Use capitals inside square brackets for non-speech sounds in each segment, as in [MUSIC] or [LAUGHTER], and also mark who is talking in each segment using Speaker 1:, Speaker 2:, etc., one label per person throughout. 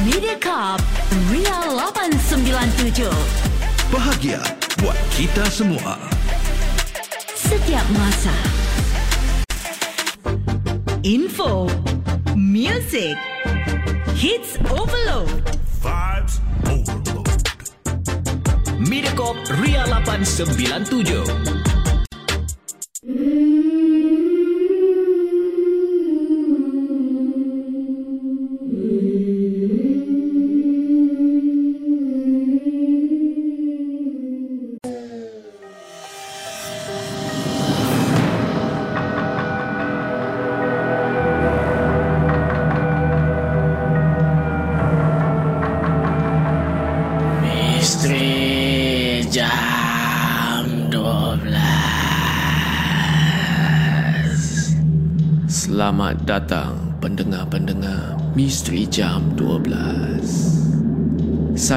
Speaker 1: Mediacorp Ria 897
Speaker 2: Bahagia buat kita semua.
Speaker 1: Setiap masa Info Music Hits Overload
Speaker 2: Vibes overload.
Speaker 3: Mediacorp Ria 897.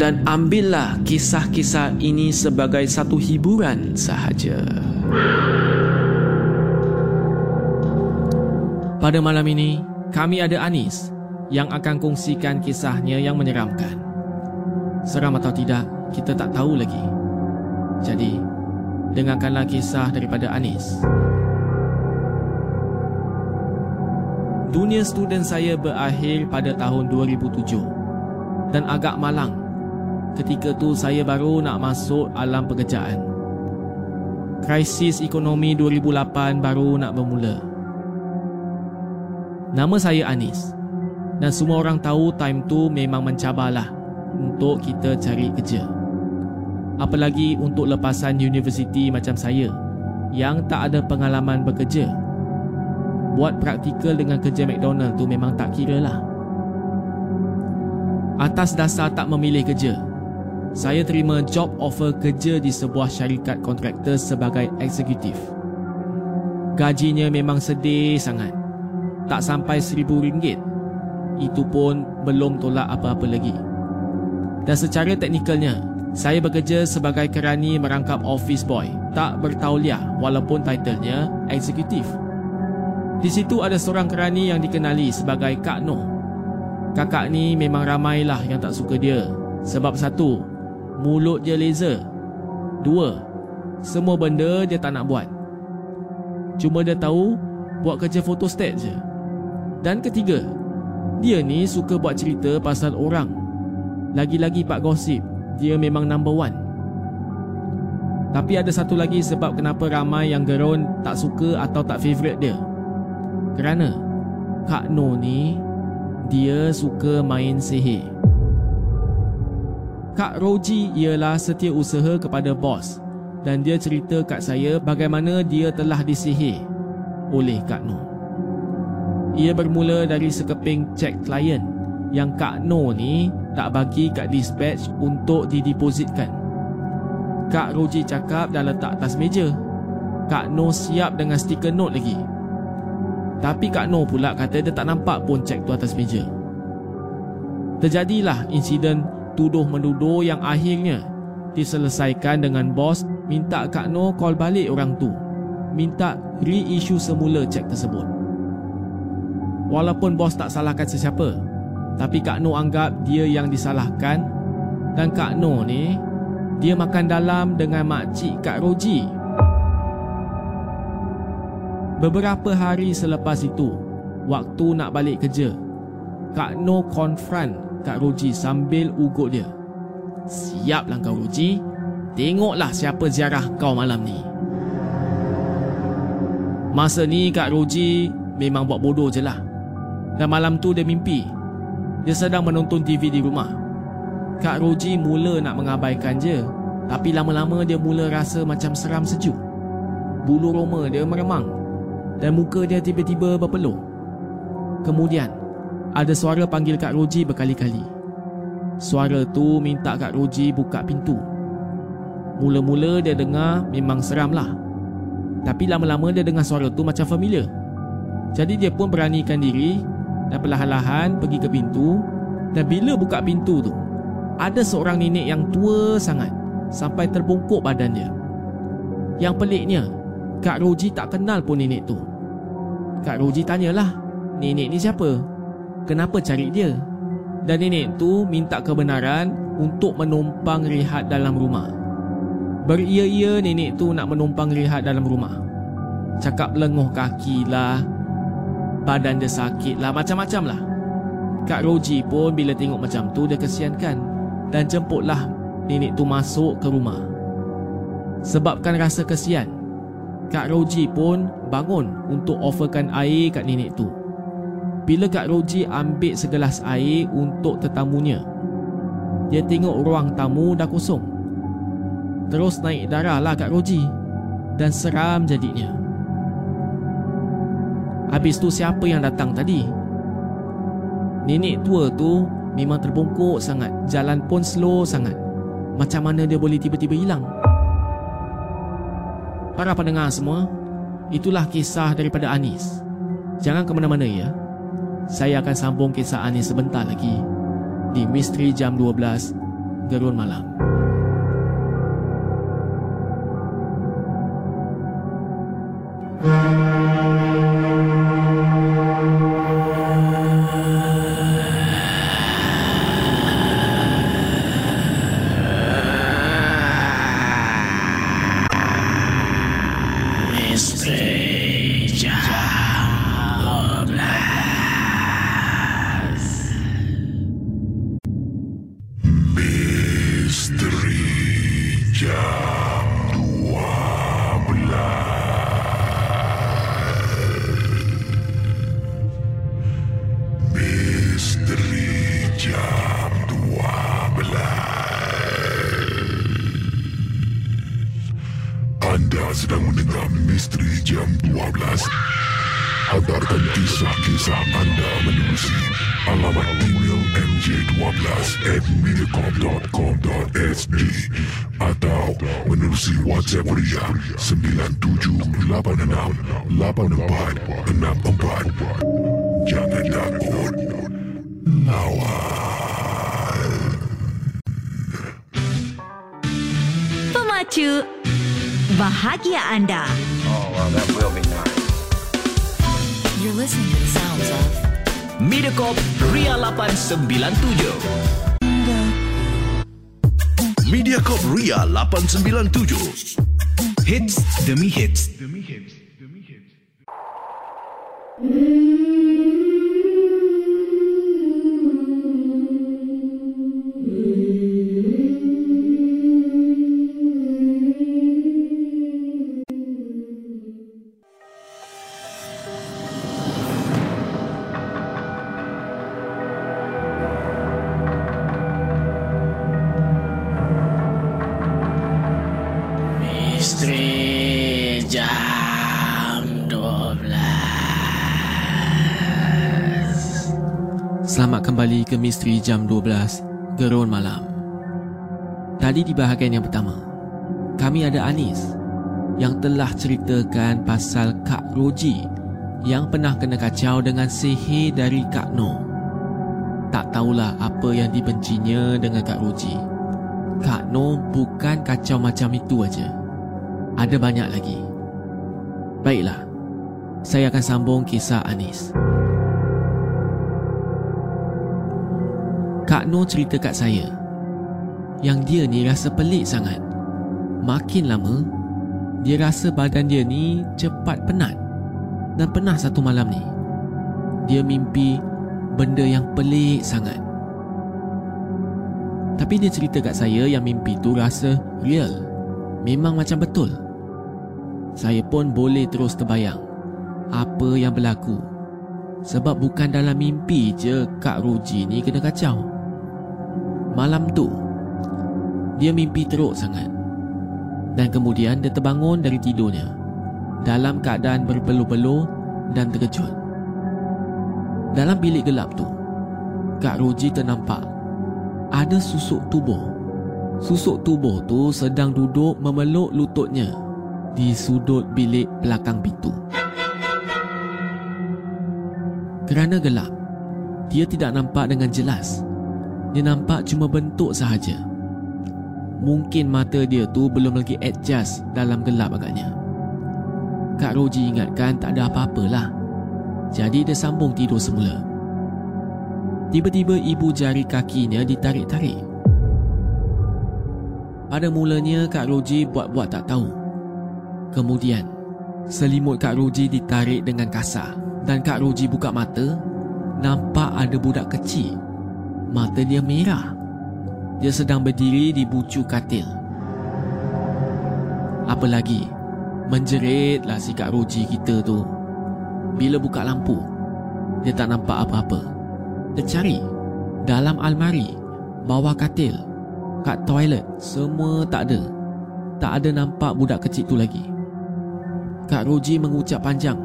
Speaker 4: Dan ambillah kisah-kisah ini sebagai satu hiburan sahaja. Pada malam ini, kami ada Anis yang akan kongsikan kisahnya yang menyeramkan. Seram atau tidak, kita tak tahu lagi. Jadi, dengarkanlah kisah daripada Anis. Dunia student saya berakhir pada tahun 2007 dan agak malang. Ketika tu saya baru nak masuk alam pekerjaan. Krisis ekonomi 2008 baru nak bermula. Nama saya Anis dan semua orang tahu time tu memang mencabarlah untuk kita cari kerja apalagi untuk lepasan universiti macam saya yang tak ada pengalaman bekerja. Buat praktikal dengan kerja McDonald tu memang tak kira lah. Atas dasar tak memilih kerja, saya terima job offer kerja di sebuah syarikat kontraktor sebagai eksekutif. Gajinya memang sedih sangat. Tak sampai seribu ringgit. Itu pun belum tolak apa-apa lagi. Dan secara teknikalnya, saya bekerja sebagai kerani merangkap office boy, tak bertauliah walaupun titlenya eksekutif. Di situ ada seorang kerani yang dikenali sebagai Kak Noh. Kakak ni memang ramailah yang tak suka dia. Sebab satu, mulut dia laser. Dua, semua benda dia tak nak buat. Cuma dia tahu buat kerja photostat je. Dan ketiga, dia ni suka buat cerita pasal orang. Lagi-lagi pak gosip dia memang number one. Tapi ada satu lagi sebab kenapa ramai yang gerun tak suka atau tak favourite dia. Kerana Kak No ni dia suka main sihir. Kak Roji ialah setiausaha kepada bos dan dia cerita kat saya bagaimana dia telah disihir oleh Kak No. Ia bermula dari sekeping cek klien yang Kak No ni tak bagi kat dispatch untuk didepositkan. Kak Roji cakap dah letak atas meja. Kak No siap dengan stiker note lagi. Tapi Kak No pula kata dia tak nampak pun cek tu atas meja. Terjadilah insiden tuduh-menuduh yang akhirnya diselesaikan dengan bos minta Kak No call balik orang tu. Minta reissue semula cek tersebut. Walaupun bos tak salahkan sesiapa, tapi Kak No anggap dia yang disalahkan dan Kak No ni dia makan dalam dengan makcik Kak Roji. Beberapa hari selepas itu, waktu nak balik kerja, Kak No confront Kak Roji sambil ugut dia. Siaplah kau Roji. Tengoklah siapa ziarah kau malam ni. Masa ni Kak Roji memang buat bodoh je lah. Dan malam tu dia mimpi. Dia sedang menonton TV di rumah. Kak Roji mula nak mengabaikan je. Tapi lama-lama dia mula rasa macam seram sejuk. Bulu roma dia meremang. Dan muka dia tiba-tiba berpeluh. Kemudian, ada suara panggil Kak Roji berkali-kali. Suara tu minta Kak Roji buka pintu. Mula-mula dia dengar memang seram lah. Tapi lama-lama dia dengar suara tu macam familiar. Jadi dia pun beranikan diri dan perlahan-lahan pergi ke pintu dan bila buka pintu tu, ada seorang nenek yang tua sangat sampai terbungkuk badan dia. Yang peliknya, Kak Roji tak kenal pun nenek tu. Kak Roji tanyalah, nenek ni siapa? Kenapa cari dia. Dan nenek tu minta kebenaran untuk menumpang rehat dalam rumah. Beria-ia nenek tu nak menumpang rehat dalam rumah. Cakap lenguh kaki lah, badan dia sakit lah, macam-macam lah. Kak Roji pun bila tengok macam tu dia kesiankan dan jemputlah nenek tu masuk ke rumah. Sebabkan rasa kesian, Kak Roji pun bangun untuk offerkan air kat nenek tu bila Kak Roji ambil segelas air untuk tetamunya. Dia tengok ruang tamu dah kosong. Terus naik darah lah Kak Roji dan seram jadinya. Habis tu siapa yang datang tadi? Nenek tua tu memang terbongkok sangat. Jalan pun slow sangat. Macam mana dia boleh tiba-tiba hilang? Para pendengar semua, itulah kisah daripada Anis. Jangan ke mana-mana ya. Saya akan sambung kisah Anis sebentar lagi di Misteri Jam 12 Gerun Malam.
Speaker 2: Menerusi WhatsApp Ria 97868464. Jangan takut. Lawan.
Speaker 1: Pemacu bahagia anda.
Speaker 5: Oh, well, that will be nice.
Speaker 6: You're listening to the sounds of
Speaker 3: Mediacorp Ria 897.
Speaker 2: Mediacorp Ria 897.
Speaker 3: Misteri
Speaker 4: Misteri Jam 12 Gerun Malam. Tadi di bahagian yang pertama Kami ada Anis Yang telah ceritakan pasal Kak Roji Yang pernah kena kacau dengan sihir dari Kak No. Tak tahulah apa yang dibencinya dengan Kak Roji. Kak No bukan kacau macam itu aja. Ada banyak lagi. Baiklah Saya akan sambung kisah Anis Kak Noh cerita kat saya Yang dia ni rasa pelik sangat Makin lama Dia rasa badan dia ni cepat penat Dan pernah satu malam ni Dia mimpi Benda yang pelik sangat Tapi dia cerita kat saya yang mimpi tu rasa real. Memang macam betul. Saya pun boleh terus terbayang apa yang berlaku. Sebab bukan dalam mimpi je Kak Roji ni kena kacau. Malam tu, dia mimpi teruk sangat. Dan kemudian dia terbangun dari tidurnya dalam keadaan berpeluh-peluh dan terkejut. Dalam bilik gelap tu, Kak Roji ternampak ada susuk tubuh. Susuk tubuh tu sedang duduk memeluk lututnya di sudut bilik belakang pintu. Kerana gelap, dia tidak nampak dengan jelas. Dia nampak cuma bentuk sahaja. Mungkin mata dia tu belum lagi adjust dalam gelap agaknya. Kak Roji ingatkan tak ada apa-apalah. Jadi dia sambung tidur semula. Tiba-tiba ibu jari kakinya ditarik-tarik. Pada mulanya Kak Roji buat-buat tak tahu. Kemudian, selimut Kak Roji ditarik dengan kasar dan Kak Roji buka mata, nampak ada budak kecil. Mata dia merah. Dia sedang berdiri di bucu katil. Apa lagi? Menjeritlah si Kak Roji kita tu. Bila buka lampu, dia tak nampak apa-apa. Dia cari dalam almari, bawah katil, kat toilet, semua tak ada. Tak ada nampak budak kecil tu lagi. Kak Roji mengucap panjang,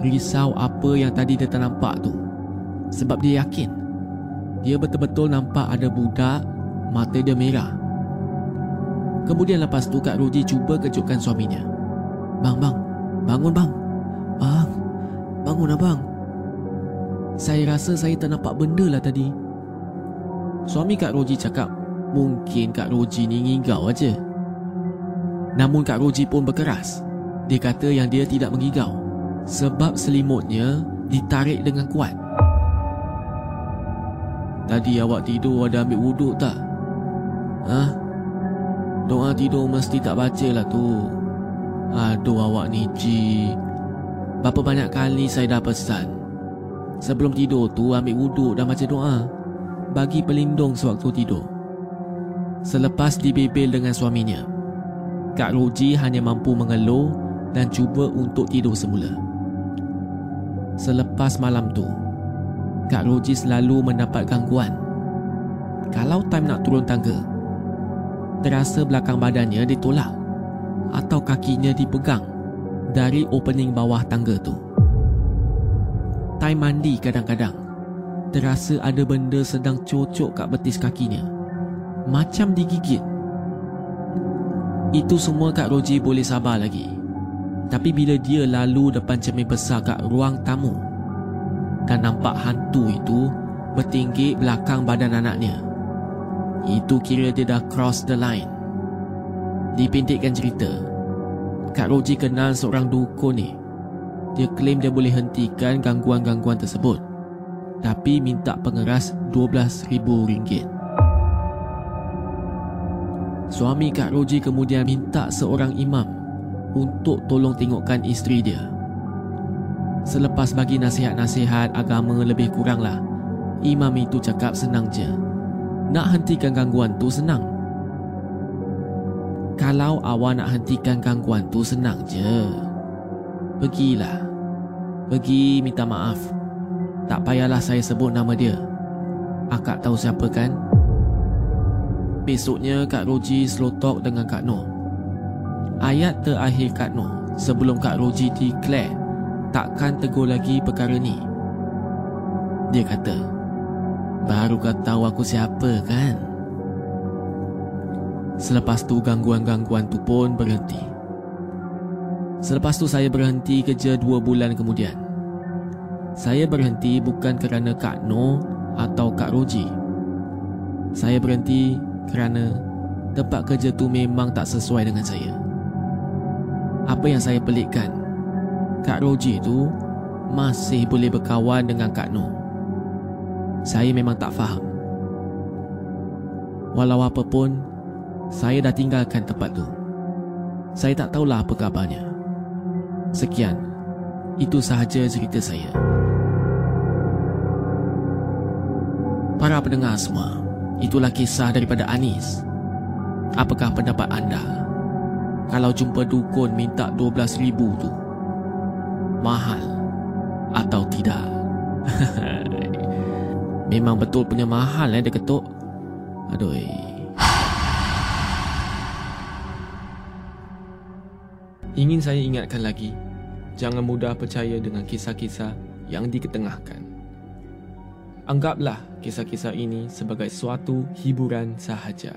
Speaker 4: risau apa yang tadi dia tak nampak tu. Sebab dia yakin, dia betul-betul nampak ada budak, mata dia merah. Kemudian lepas tu Kak Roji cuba kejutkan suaminya. Bang, bang, bangun bang. Bang, bangun abang. Saya rasa saya tak nampak benda lah tadi. Suami Kak Roji cakap, mungkin Kak Roji ni ngigau aja. Namun Kak Roji pun berkeras. Dia kata yang dia tidak mengigau sebab selimutnya ditarik dengan kuat. Tadi awak tidur ada ambil wuduk tak? Hah? Doa tidur mesti tak baca lah tu. Aduh awak ni Ji. Berapa banyak kali saya dah pesan. Sebelum tidur tu ambil wuduk dan baca doa. Bagi pelindung sewaktu tidur. Selepas dibebel dengan suaminya, Kak Roji hanya mampu mengeluh dan cuba untuk tidur semula. Selepas malam tu, Kak Roji selalu mendapat gangguan. Kalau time nak turun tangga, terasa belakang badannya ditolak atau kakinya dipegang dari opening bawah tangga tu. Time mandi kadang-kadang, terasa ada benda sedang cocok kat betis kakinya. Macam digigit. Itu semua Kak Roji boleh sabar lagi. Tapi bila dia lalu depan cermin besar kat ruang tamu dan nampak hantu itu bertinggi belakang badan anaknya, itu kira dia dah cross the line. Dipintikkan cerita, Kak Roji kenal seorang dukun ni. Dia klaim dia boleh hentikan gangguan-gangguan tersebut. Tapi minta pengeras RM12,000. Suami Kak Roji kemudian minta seorang imam untuk tolong tengokkan isteri dia. Selepas bagi nasihat-nasihat agama lebih kuranglah, imam itu cakap senang je. Nak hentikan gangguan tu senang. Kalau awak nak hentikan gangguan tu senang je. Pergilah. Pergi minta maaf. Tak payahlah saya sebut nama dia. Akak tahu siapa kan? Besoknya Kak Roji slow talk dengan Kak Noh. Ayat terakhir Kak Noh sebelum Kak Roji declare takkan tegur lagi perkara ni. Dia kata, baru kau tahu aku siapa kan? Selepas tu gangguan-gangguan tu pun berhenti. Selepas tu saya berhenti kerja dua bulan kemudian. Saya berhenti bukan kerana Kak Noh atau Kak Roji. Saya berhenti kerana tempat kerja tu memang tak sesuai dengan saya. Apa yang saya pelikkan, Kak Roji tu masih boleh berkawan dengan Kak Noh. Saya memang tak faham. Walau apa pun, saya dah tinggalkan tempat tu. Saya tak tahulah apa kabarnya. Sekian, itu sahaja cerita saya. Para pendengar semua, Itulah kisah daripada Anis. Apakah pendapat anda? Kalau jumpa dukun minta RM12,000 tu, mahal atau tidak? [LAUGHS] Memang betul punya mahal eh dia ketuk. Aduh. Ingin saya ingatkan lagi, jangan mudah percaya dengan kisah-kisah yang diketengahkan. Anggaplah kisah-kisah ini sebagai suatu hiburan sahaja.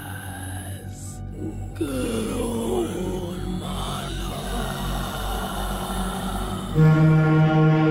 Speaker 4: Gerun
Speaker 3: Misteri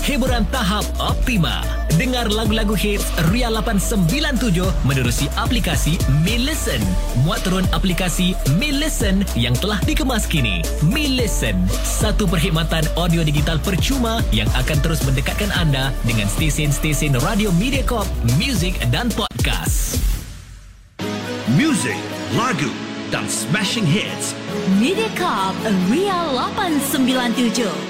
Speaker 3: Hiburan tahap optima Dengar lagu-lagu hits Ria 897 Menerusi aplikasi Mi Listen Muat turun aplikasi Mi Listen Yang telah dikemas kini Mi Listen Satu perkhidmatan audio digital percuma Yang akan terus mendekatkan anda Dengan stesen-stesen radio Mediacorp Music dan podcast
Speaker 2: Muzik, lagu dan smashing hits.
Speaker 1: Mediacorp Ria 897.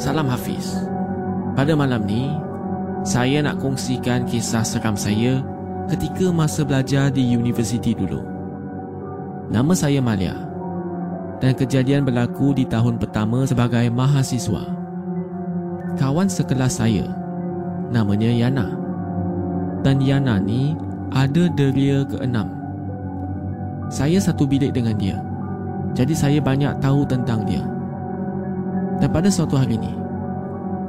Speaker 4: Salam Hafiz. Pada malam ni, saya nak kongsikan kisah seram saya ketika masa belajar di universiti dulu. Nama saya Malia dan kejadian berlaku di tahun pertama sebagai mahasiswa. Kawan sekelas saya, namanya Yana dan Yana ni ada deria keenam. Saya satu bilik dengan dia. Jadi saya banyak tahu tentang dia. Dan pada suatu hari ini,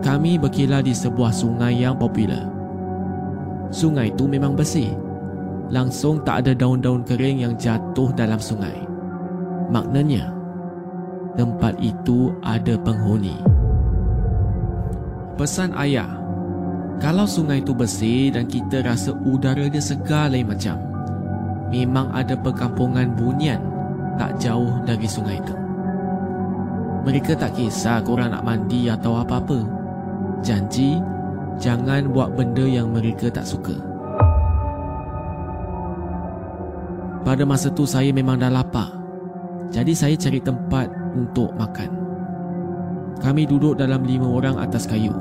Speaker 4: kami berkilah di sebuah sungai yang popular. Sungai itu memang bersih. Langsung tak ada daun-daun kering yang jatuh dalam sungai. Maknanya, tempat itu ada penghuni. Pesan ayah, kalau sungai itu bersih dan kita rasa udara dia segar lain macam, memang ada perkampungan bunian tak jauh dari sungai itu. Mereka tak kisah korang nak mandi atau apa-apa. Janji, jangan buat benda yang mereka tak suka. Pada masa tu saya memang dah lapar. Jadi saya cari tempat untuk makan. Kami duduk dalam lima orang atas kayu.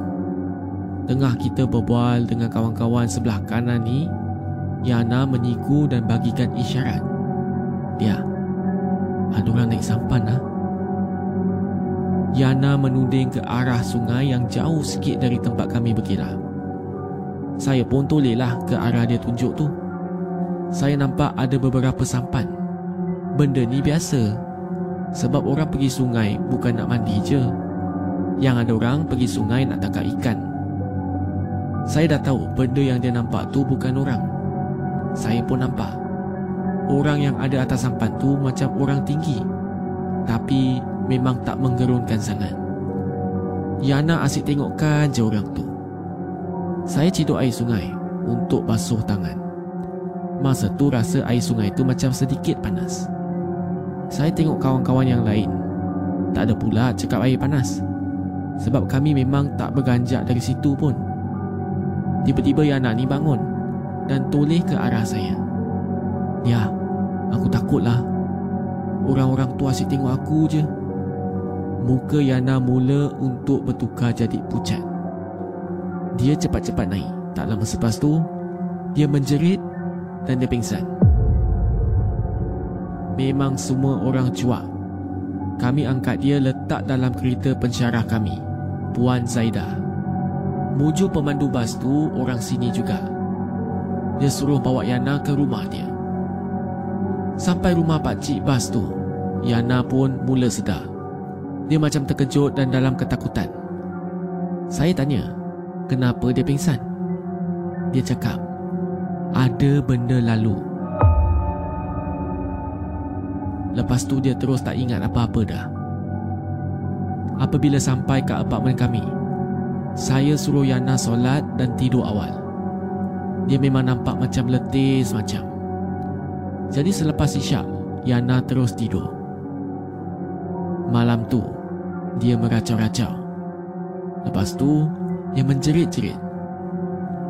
Speaker 4: Tengah kita berbual dengan kawan-kawan sebelah kanan ni, Yana menyigu dan bagikan isyarat. Dia, ada orang naik sampan lah. Yana menuding ke arah sungai yang jauh sikit dari tempat kami berkira. Saya pun tolehlah ke arah dia tunjuk tu. Saya nampak ada beberapa sampan. Benda ni biasa. Sebab orang pergi sungai bukan nak mandi je. Yang ada orang pergi sungai nak tangkap ikan. Saya dah tahu benda yang dia nampak tu bukan orang. Saya pun nampak. Orang yang ada atas sampan tu macam orang tinggi. Tapi memang tak menggerunkan sangat. Yana asyik tengokkan je orang tu. Saya ciduk air sungai untuk basuh tangan. Masa tu rasa air sungai tu macam sedikit panas. Saya tengok kawan-kawan yang lain. Tak ada pula cakap air panas. Sebab kami memang tak berganjak dari situ pun. Tiba-tiba Yana ni bangun dan toleh ke arah saya. Ya, aku takutlah. Orang-orang tu asyik tengok aku je. Muka Yana mula untuk bertukar jadi pucat. Dia cepat-cepat naik. Tak lama selepas tu, dia menjerit dan dia pingsan. Memang semua orang cuak. Kami angkat dia letak dalam kereta pensyarah kami, Puan Zaidah. Muju pemandu bas tu orang sini juga. Dia suruh bawa Yana ke rumah dia. Sampai rumah Pak Cik bas tu, Yana pun mula sedar. Dia macam terkejut dan dalam ketakutan. Saya tanya, kenapa dia pingsan? Dia cakap, ada benda lalu. Lepas tu dia terus tak ingat apa-apa dah. Apabila sampai ke apartmen kami, saya suruh Yana solat dan tidur awal. Dia memang nampak macam letih semacam. Jadi selepas isyak, Yana terus tidur. Malam tu, dia meracau-racau. Lepas tu, dia menjerit-jerit.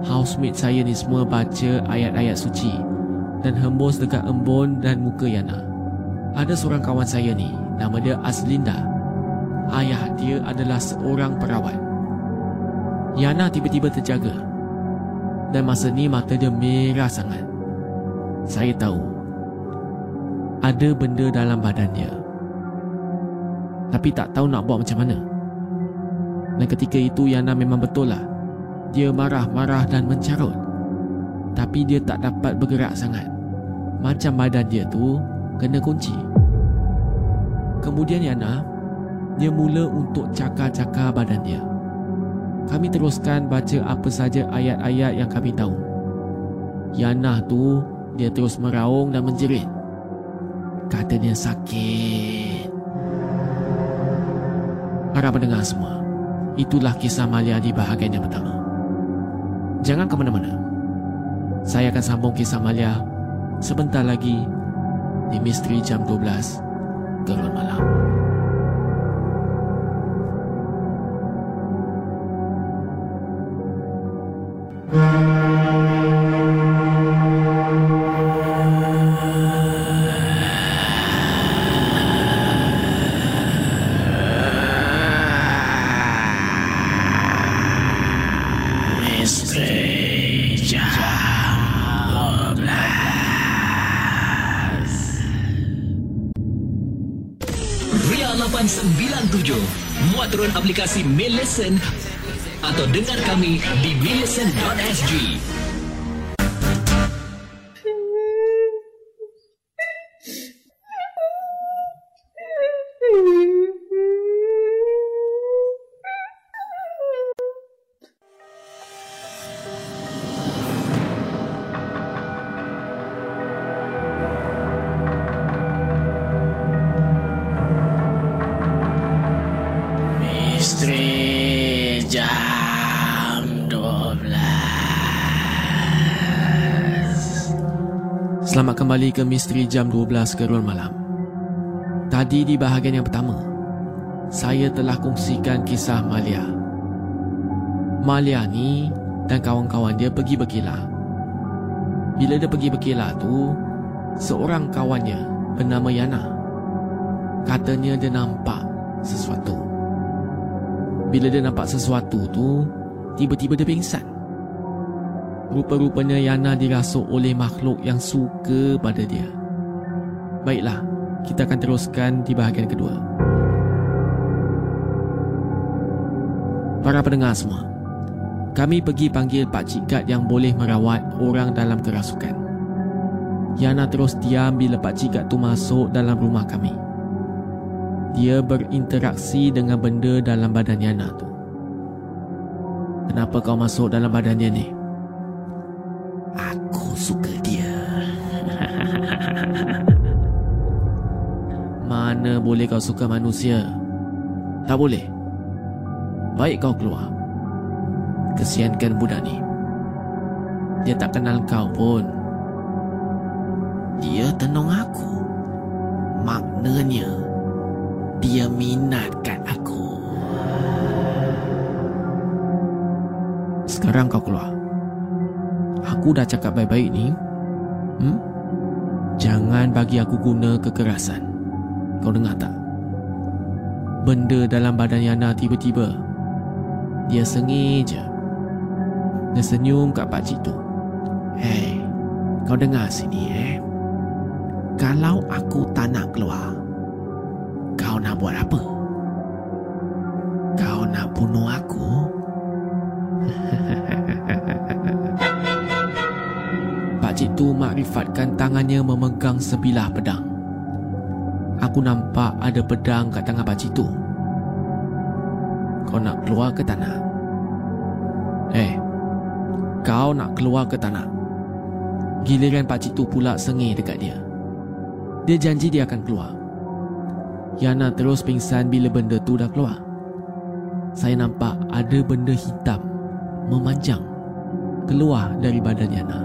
Speaker 4: Housemate saya ni semua baca ayat-ayat suci dan hembus dekat embun dan muka Yana. Ada seorang kawan saya ni, nama dia Aslinda. Ayah dia adalah seorang perawat. Yana tiba-tiba terjaga. Dan masa ni mata dia merah sangat. Saya tahu. Ada benda dalam badan dia. Tapi tak tahu nak buat macam mana. Dan ketika itu Yana memang betul lah. Dia marah-marah dan mencarut. Tapi dia tak dapat bergerak sangat. Macam badan dia tu kena kunci. Kemudian Yana, dia mula untuk cakar-cakar badan dia. Kami teruskan baca apa saja ayat-ayat yang kami tahu. Yana tu, dia terus meraung dan menjerit. Kata dia sakit. Para pendengar semua, itulah kisah Malia di bahagian yang pertama. Jangan ke mana-mana. Saya akan sambung kisah Malia sebentar lagi di Misteri Jam 12 Gerun Malam.
Speaker 3: Listen Atau dengar kami di millicent.sg
Speaker 4: kembali ke Misteri Jam 12 Gerul Malam. Tadi di bahagian yang pertama Saya telah kongsikan kisah Malia. Malia ni dan kawan-kawan dia pergi berkelah Bila dia pergi berkelah tu Seorang kawannya bernama Yana. Katanya dia nampak sesuatu. Bila dia nampak sesuatu tu, tiba-tiba dia pingsan. Rupa-rupanya Yana dirasuk oleh makhluk yang suka pada dia. Baiklah, kita akan teruskan di bahagian kedua. Para pendengar semua, kami pergi panggil Pak Cik Gat yang boleh merawat orang dalam kerasukan. Yana terus diam bila Pak Cik Gat tu masuk dalam rumah kami dia berinteraksi dengan benda dalam badan Yana tu. Kenapa kau masuk dalam badan dia ni? Mana boleh kau suka manusia? Tak boleh. Baik kau keluar. Kesiankan budak ni. Dia tak kenal kau pun. Dia tenung aku. Maknanya, dia minatkan aku. Sekarang kau keluar. Aku dah cakap baik-baik ni. Hmm? Jangan bagi aku guna kekerasan. Kau dengar tak? Benda dalam badan Yana tiba-tiba. Dia sengih je. Dia senyum kat pakcik tu. Hei, kau dengar sini eh. Kalau aku tak nak keluar, kau nak buat apa? Kau nak bunuh aku? [LAUGHS] Pakcik tu makrifatkan tangannya memegang sebilah pedang. Aku nampak ada pedang kat tangan pakcik tu. Kau nak keluar ke tanah? Eh, kau nak keluar ke tanah? Giliran pakcik tu pula sengih dekat dia. Dia janji dia akan keluar. Yana terus pingsan bila benda tu dah keluar. Saya nampak ada benda hitam memanjang keluar dari badan Yana.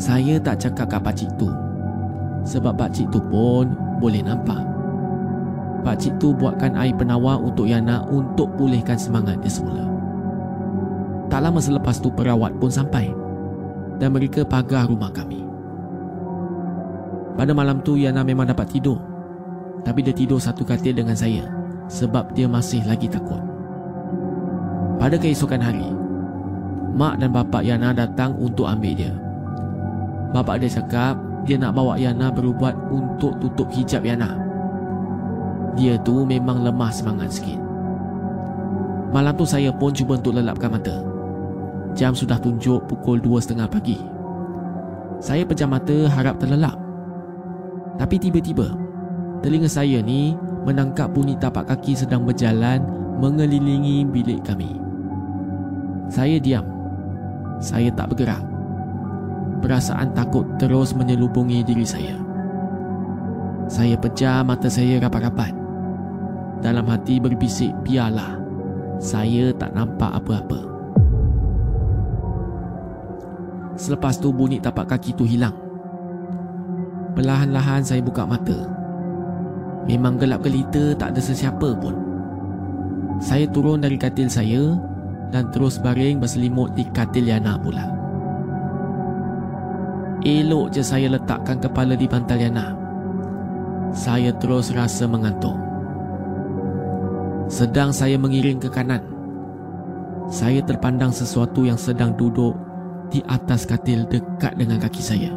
Speaker 4: Saya tak cakap kat pakcik tu sebab pakcik tu pun boleh nampak. Pakcik tu buatkan air penawar untuk Yana untuk pulihkan semangat dia semula. Tak lama selepas tu perawat pun sampai dan mereka pagar rumah kami. Pada malam tu Yana memang dapat tidur tapi dia tidur satu katil dengan saya sebab dia masih lagi takut. Pada keesokan hari, mak dan bapa Yana datang untuk ambil dia. Bapa dia cakap dia nak bawa Yana berubat untuk tutup hijab Yana. Dia tu memang lemah semangat sikit. Malam tu saya pun cuba untuk lelapkan mata. Jam sudah tunjuk pukul 2.30 pagi. Saya pejam mata harap terlelap. Tapi tiba-tiba telinga saya ni menangkap bunyi tapak kaki sedang berjalan mengelilingi bilik kami. Saya diam. Saya tak bergerak. Perasaan takut terus menyelubungi diri saya. Saya pejam mata saya rapat-rapat. Dalam hati berbisik, biarlah. Saya tak nampak apa-apa. Selepas tu bunyi tapak kaki tu hilang. Perlahan-lahan saya buka mata. Memang gelap gelita tak ada sesiapa pun Saya turun dari katil saya Dan terus baring berselimut di katil Yana pula Elok je saya letakkan kepala di bantal Yana Saya terus rasa mengantuk. Sedang saya mengiring ke kanan. Saya terpandang sesuatu yang sedang duduk Di atas katil dekat dengan kaki saya.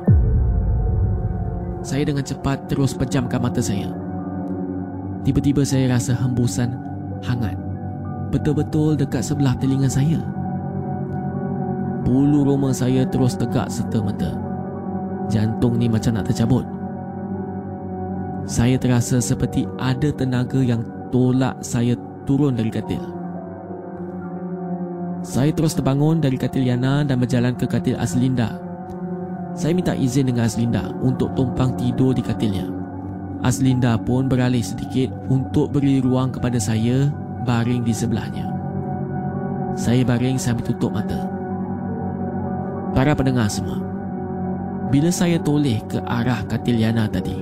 Speaker 4: Saya dengan cepat terus pejamkan mata saya. Tiba-tiba saya rasa hembusan hangat. Betul-betul dekat sebelah telinga saya. Bulu roma saya terus tegak serta mata Jantung ni macam nak tercabut. Saya terasa seperti ada tenaga yang tolak saya turun dari katil. Saya terus terbangun dari katil Yana dan berjalan ke katil Aslinda. Saya minta izin dengan Aslinda untuk tumpang tidur di katilnya. Aslinda pun beralih sedikit untuk beri ruang kepada saya baring di sebelahnya. Saya baring sambil tutup mata. Para pendengar semua, bila saya toleh ke arah katil Yana tadi,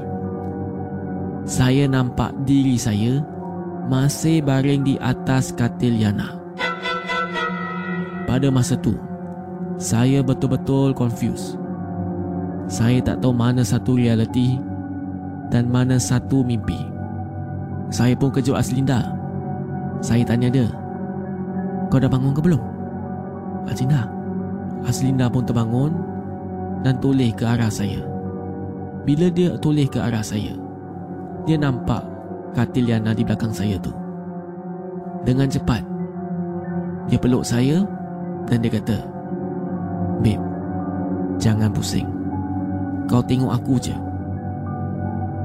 Speaker 4: saya nampak diri saya masih baring di atas katil Yana. Pada masa tu, saya betul-betul confused. Saya tak tahu mana satu realiti dan mana satu mimpi. Saya pun kejut Aslinda. Saya tanya dia, kau dah bangun ke belum? Aslinda. Aslinda pun terbangun dan toleh ke arah saya. Bila dia toleh ke arah saya, dia nampak katil Yana di belakang saya tu. Dengan cepat, dia peluk saya dan dia kata, Babe, jangan pusing. Kau tengok aku je.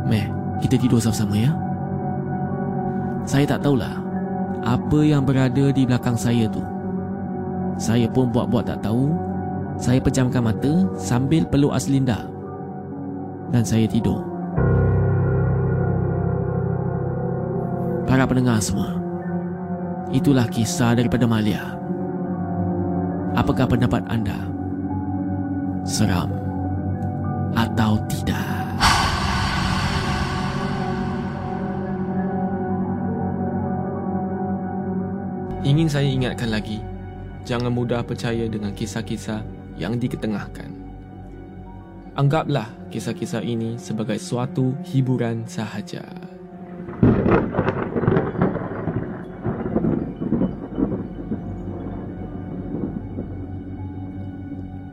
Speaker 4: Meh, kita tidur sama-sama ya. Saya tak tahulah apa yang berada di belakang saya tu. Saya pun buat-buat tak tahu. Saya pejamkan mata sambil peluk Aslinda. Dan saya tidur. Para pendengar semua, itulah kisah daripada Malia. Apakah pendapat anda? Seram atau tidak? Ingin saya ingatkan lagi, jangan mudah percaya dengan kisah-kisah yang diketengahkan. Anggaplah kisah-kisah ini sebagai suatu hiburan sahaja.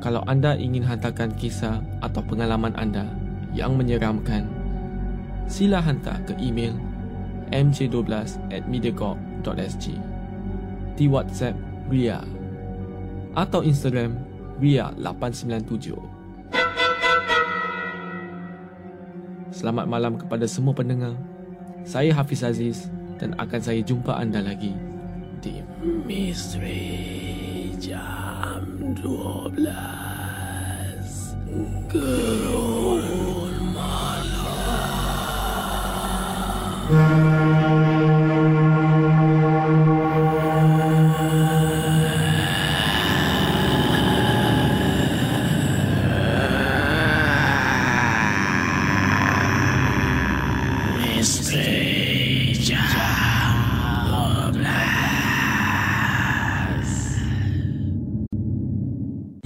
Speaker 4: Kalau anda ingin hantarkan kisah atau pengalaman anda yang menyeramkan, sila hantar ke email mj12 at mediacorp.sg di WhatsApp Ria atau Instagram Ria897. Selamat malam kepada semua pendengar. Saya Hafiz Aziz dan akan saya jumpa anda lagi di Misteri Jam 12 Gerun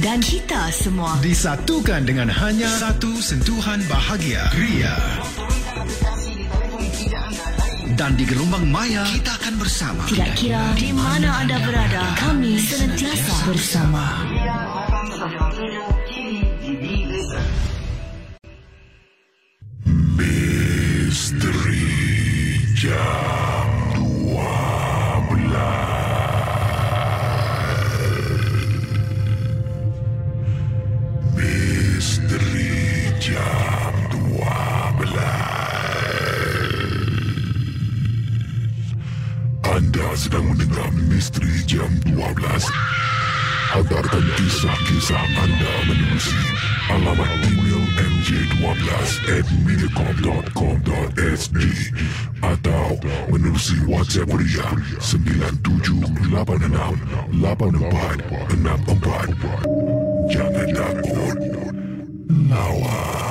Speaker 1: dan kita semua.
Speaker 7: Disatukan dengan hanya satu sentuhan bahagia Ria
Speaker 8: Dan di gelombang maya kita akan bersama.
Speaker 1: Tidak kira di mana anda berada, kami senantiasa bersama.
Speaker 2: Misteri Jam kisah-kisah anda menerusi alamat email mj12 at mediacorp.com.sg atau menerusi WhatsApp Ria 97868464. Jangan takut, lawan.